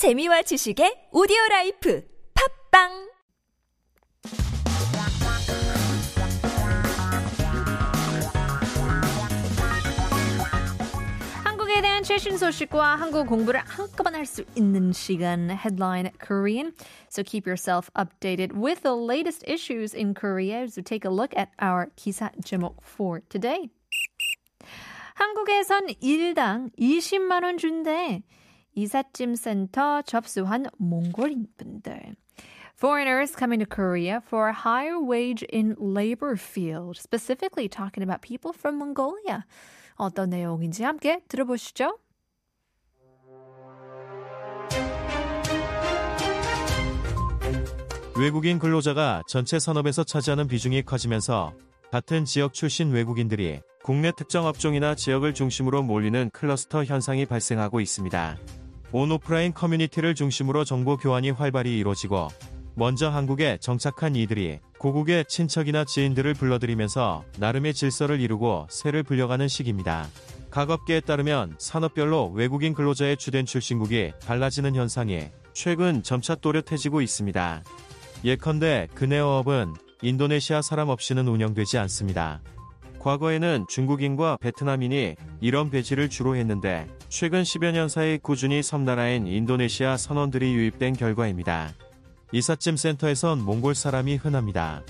재미와 지식의 오디오 라이프 팝빵 한국에 대한 최신 소식과 한국 공부를 한꺼번에 할 수 있는 시간 Headline Korean. So keep yourself updated with the latest issues in Korea. So take a look at our 기사 제목 for today. 한국에선 일당 20만 원 준대. 이삿짐 센터 접수한 몽골인분들. Foreigners coming to Korea for a higher wage in labor field, specifically talking about people from Mongolia. 어떤 내용인지 함께 들어보시죠. 외국인 근로자가 전체 산업에서 차지하는 비중이 커지면서 같은 지역 출신 외국인들이 국내 특정 업종이나 지역을 중심으로 몰리는 클러스터 현상이 발생하고 있습니다. 온 오프라인 커뮤니티를 중심으로 정보 교환이 활발히 이루어지고 먼저 한국에 정착한 이들이 고국의 친척이나 지인들을 불러들이면서 나름의 질서를 이루고 새를 불려가는 시기입니다. 각업계에 따르면 산업별로 외국인 근로자의 주된 출신국이 달라지는 현상이 최근 점차 또렷해지고 있습니다. 예컨대 그네어업은 인도네시아 사람 없이는 운영되지 않습니다. 과거에는 중국인과 베트남인이 이런 배치를 주로 했는데 최근 10여 년 사이 꾸준히 섬나라인 인도네시아 선원들이 유입된 결과입니다. 이삿짐 센터에선 몽골 사람이 흔합니다.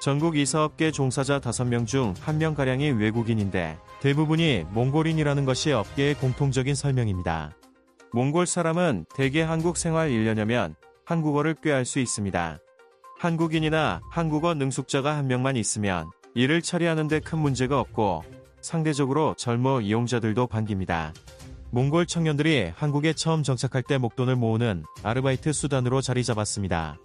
전국 이사업계 종사자 5명 중 1명가량이 외국인인데 대부분이 몽골인이라는 것이 업계의 공통적인 설명입니다. 몽골 사람은 대개 한국 생활 1년여면 한국어를 꾀할 수 있습니다. 한국인이나 한국어 능숙자가 한 명만 있으면 일을 처리하는데 큰 문제가 없고 상대적으로 젊어 이용자들도 반깁니다. 몽골 청년들이 한국에 처음 정착할 때 목돈을 모으는 아르바이트 수단으로 자리 잡았습니다.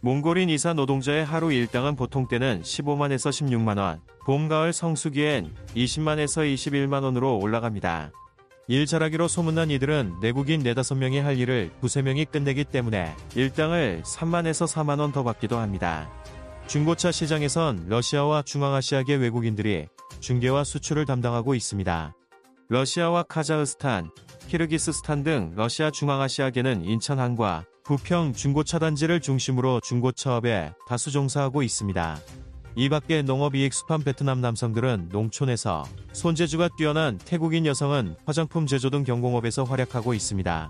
몽골인 이사 노동자의 하루 일당은 보통 때는 15만에서 16만원, 봄, 가을 성수기엔 20만에서 21만원으로 올라갑니다. 일 잘하기로 소문난 이들은 내국인 4, 5명이 할 일을 2, 3명이 끝내기 때문에 일당을 3만에서 4만원 더 받기도 합니다. 중고차 시장에선 러시아와 중앙아시아계 외국인들이 중개와 수출을 담당하고 있습니다. 러시아와 카자흐스탄, 키르기스스탄 등 러시아 중앙아시아계는 인천항과 부평 중고차 단지를 중심으로 중고차업에 다수 종사하고 있습니다. 이 밖에 농업이익 수판 베트남 남성들은 농촌에서 손재주가 뛰어난 태국인 여성은 화장품 제조 등 경공업에서 활약하고 있습니다.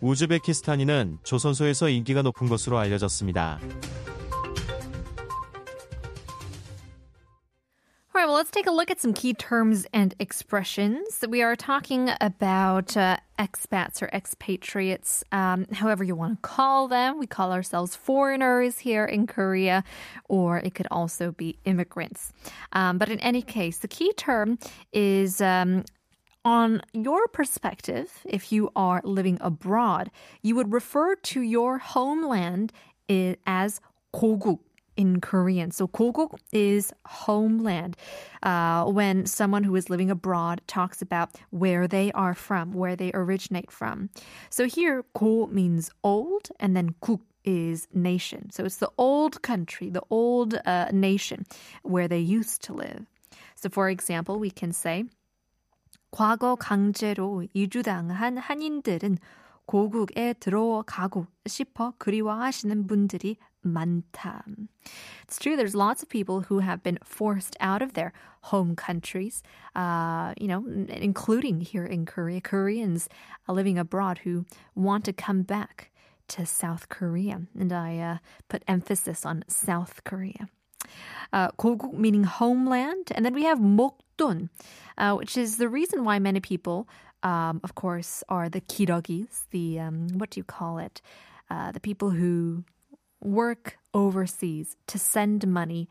우즈베키스탄인은 조선소에서 인기가 높은 것으로 알려졌습니다. Let's take a look at some key terms and expressions. We are talking about uh, expats or expatriates, um, however you want to call them. We call ourselves foreigners here in Korea, or it could also be immigrants. Um, but in any case, the key term is. Um, on your perspective, if you are living abroad, you would refer to your homeland as 고국 in Korean. So 고국 is homeland. Uh, when someone who is living abroad talks about where they are from, where they originate from. So here, 고 means old, and then 국 is nation. So it's the old country, the old uh, nation where they used to live. So for example, we can say 과거 강제로 이주당한 한인들은 고국에 들어가고 싶어 그리워하시는 분들이 많다. It's true. There's lots of people who have been forced out of their home countries, uh, you know, including here in Korea, Koreans living abroad who want to come back to South Korea. And I uh, put emphasis on South Korea. Uh, 고국 meaning homeland. And then we have 목돈, uh, which is the reason why many people, um, of course, are the kirogis, the, um, what do you call it? Uh, the people who work overseas to send money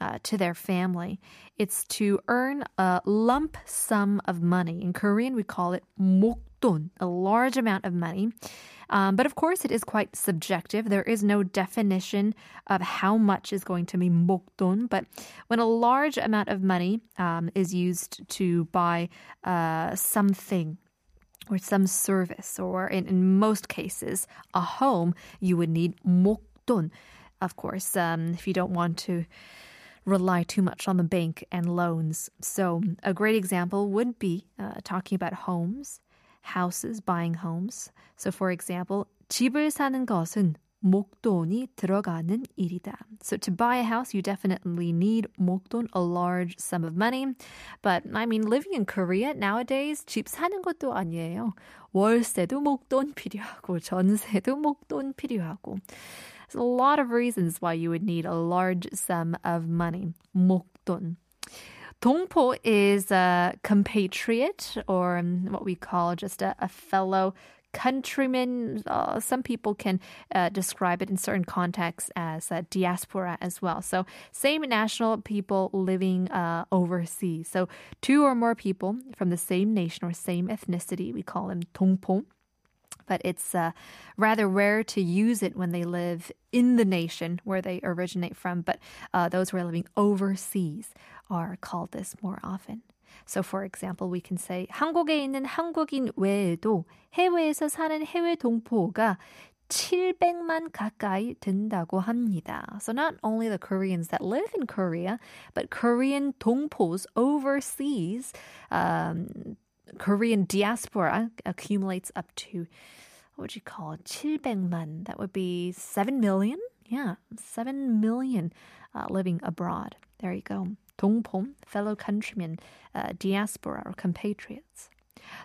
uh, to their family. It's to earn a lump sum of money. In Korean, we call it 목돈, a large amount of money. Um, but of course, it is quite subjective. There is no definition of how much is going to be 목돈. But when a large amount of money um, is used to buy uh, something or some service, or in, in most cases, a home, you would need 목돈. Of course, um, if you don't want to rely too much on the bank and loans. So, a great example would be uh, talking about homes, houses, buying homes. So, for example, 집을 사는 것은 목돈이 들어가는 일이다. So to buy a house, you definitely need 목돈, a large sum of money. But I mean, living in Korea nowadays, 집 사는 것도 아니에요. 월세도 목돈 필요하고, 전세도 목돈 필요하고. There's a lot of reasons why you would need a large sum of money. 목돈. 동포 is a compatriot or what we call just a, a fellow countrymen. Uh, some people can uh, describe it in certain contexts as uh, diaspora as well. So, same national people living uh, overseas. So, two or more people from the same nation or same ethnicity, we call them 동포 but it's uh, rather rare to use it when they live in the nation where they originate from. But uh, those who are living overseas are called this more often. So, for example, we can say 한국에 있는 한국인 외에도 해외에서 사는 해외 동포가 700만 가까이 된다고 합니다. So not only the Koreans that live in Korea, but Korean 동포s overseas, um, Korean diaspora accumulates up to what would you call it? 700만. That would be 7 million? Yeah, 7 million uh, living abroad. There you go. 동포, fellow countrymen, uh, diaspora or compatriots.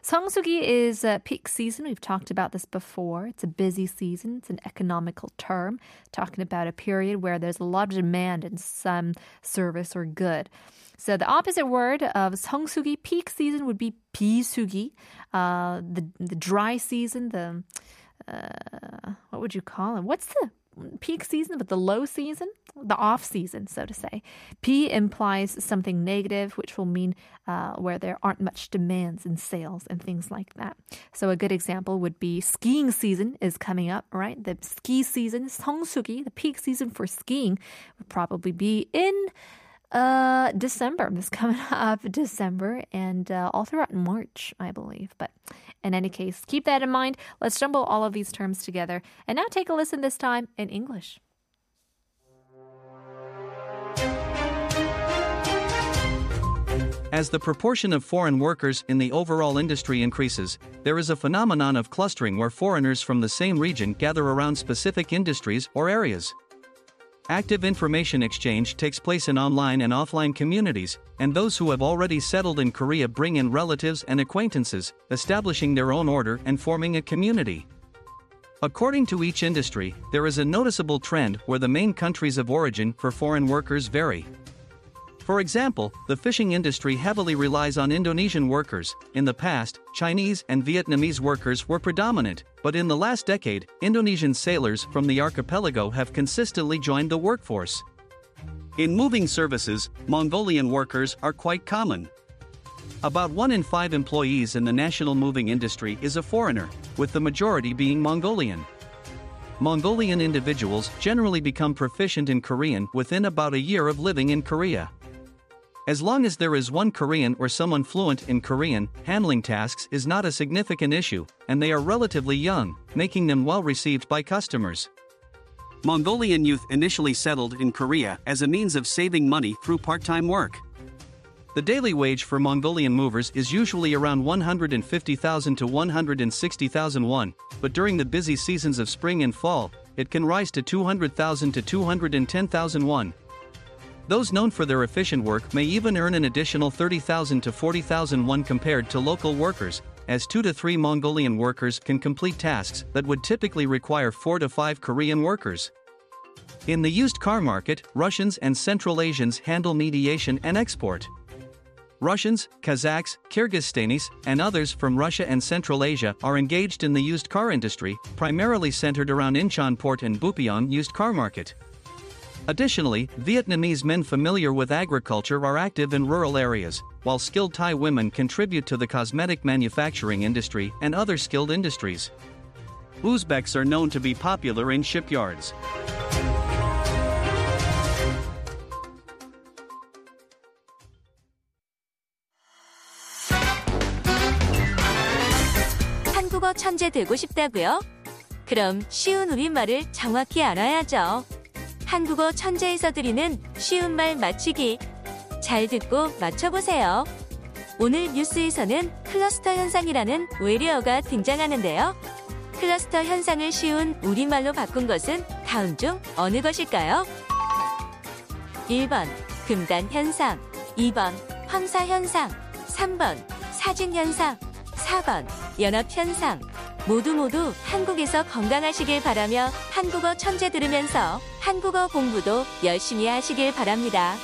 Songsugi is a peak season. We've talked about this before. It's a busy season. It's an economical term, talking about a period where there's a lot of demand in some service or good. So the opposite word of 성수기 peak season would be 비수기, uh, the the dry season. The uh, what would you call it? What's the peak season, but the low season, the off season, so to say. P implies something negative, which will mean uh, where there aren't much demands in sales and things like that. So a good example would be skiing season is coming up, right? The ski season, 성수기, the peak season for skiing would probably be in uh, December. This coming up December and uh, all throughout March, I believe. But in any case, keep that in mind. Let's jumble all of these terms together. And now take a listen this time in English. As the proportion of foreign workers in the overall industry increases, there is a phenomenon of clustering where foreigners from the same region gather around specific industries or areas. Active information exchange takes place in online and offline communities, and those who have already settled in Korea bring in relatives and acquaintances, establishing their own order and forming a community. According to each industry, there is a noticeable trend where the main countries of origin for foreign workers vary. For example, the fishing industry heavily relies on Indonesian workers. In the past, Chinese and Vietnamese workers were predominant, but in the last decade, Indonesian sailors from the archipelago have consistently joined the workforce. In moving services, Mongolian workers are quite common. About 1 in 5 employees in the national moving industry is a foreigner, with the majority being Mongolian. Mongolian individuals generally become proficient in Korean within about a year of living in Korea. As long as there is one Korean or someone fluent in Korean, handling tasks is not a significant issue, and they are relatively young, making them well received by customers. Mongolian youth initially settled in Korea as a means of saving money through part time work. The daily wage for Mongolian movers is usually around 150,000 to 160,000 won, but during the busy seasons of spring and fall, it can rise to 200,000 to 210,000 won. Those known for their efficient work may even earn an additional 30,000 to 40,000 won compared to local workers, as 2 to 3 Mongolian workers can complete tasks that would typically require 4 to 5 Korean workers. In the used car market, Russians and Central Asians handle mediation and export. Russians, Kazakhs, Kyrgyzstanis, and others from Russia and Central Asia are engaged in the used car industry, primarily centered around Incheon Port and Bupyeong used car market. Additionally, Vietnamese men familiar with agriculture are active in rural areas, while skilled Thai women contribute to the cosmetic manufacturing industry and other skilled industries. Uzbeks are known to be popular in shipyards. 한국어 천재 되고 싶다고요? 그럼 쉬운 우리말을 정확히 알아야죠. 한국어 천재에서 드리는 쉬운 말 맞추기. 잘 듣고 맞춰보세요. 오늘 뉴스에서는 클러스터 현상이라는 외래어가 등장하는데요. 클러스터 현상을 쉬운 우리말로 바꾼 것은 다음 중 어느 것일까요? 1번 금단 현상, 2번 황사 현상, 3번 사진 현상, 4번 연합 현상. 모두 모두 한국에서 건강하시길 바라며 한국어 천재 들으면서 한국어 공부도 열심히 하시길 바랍니다.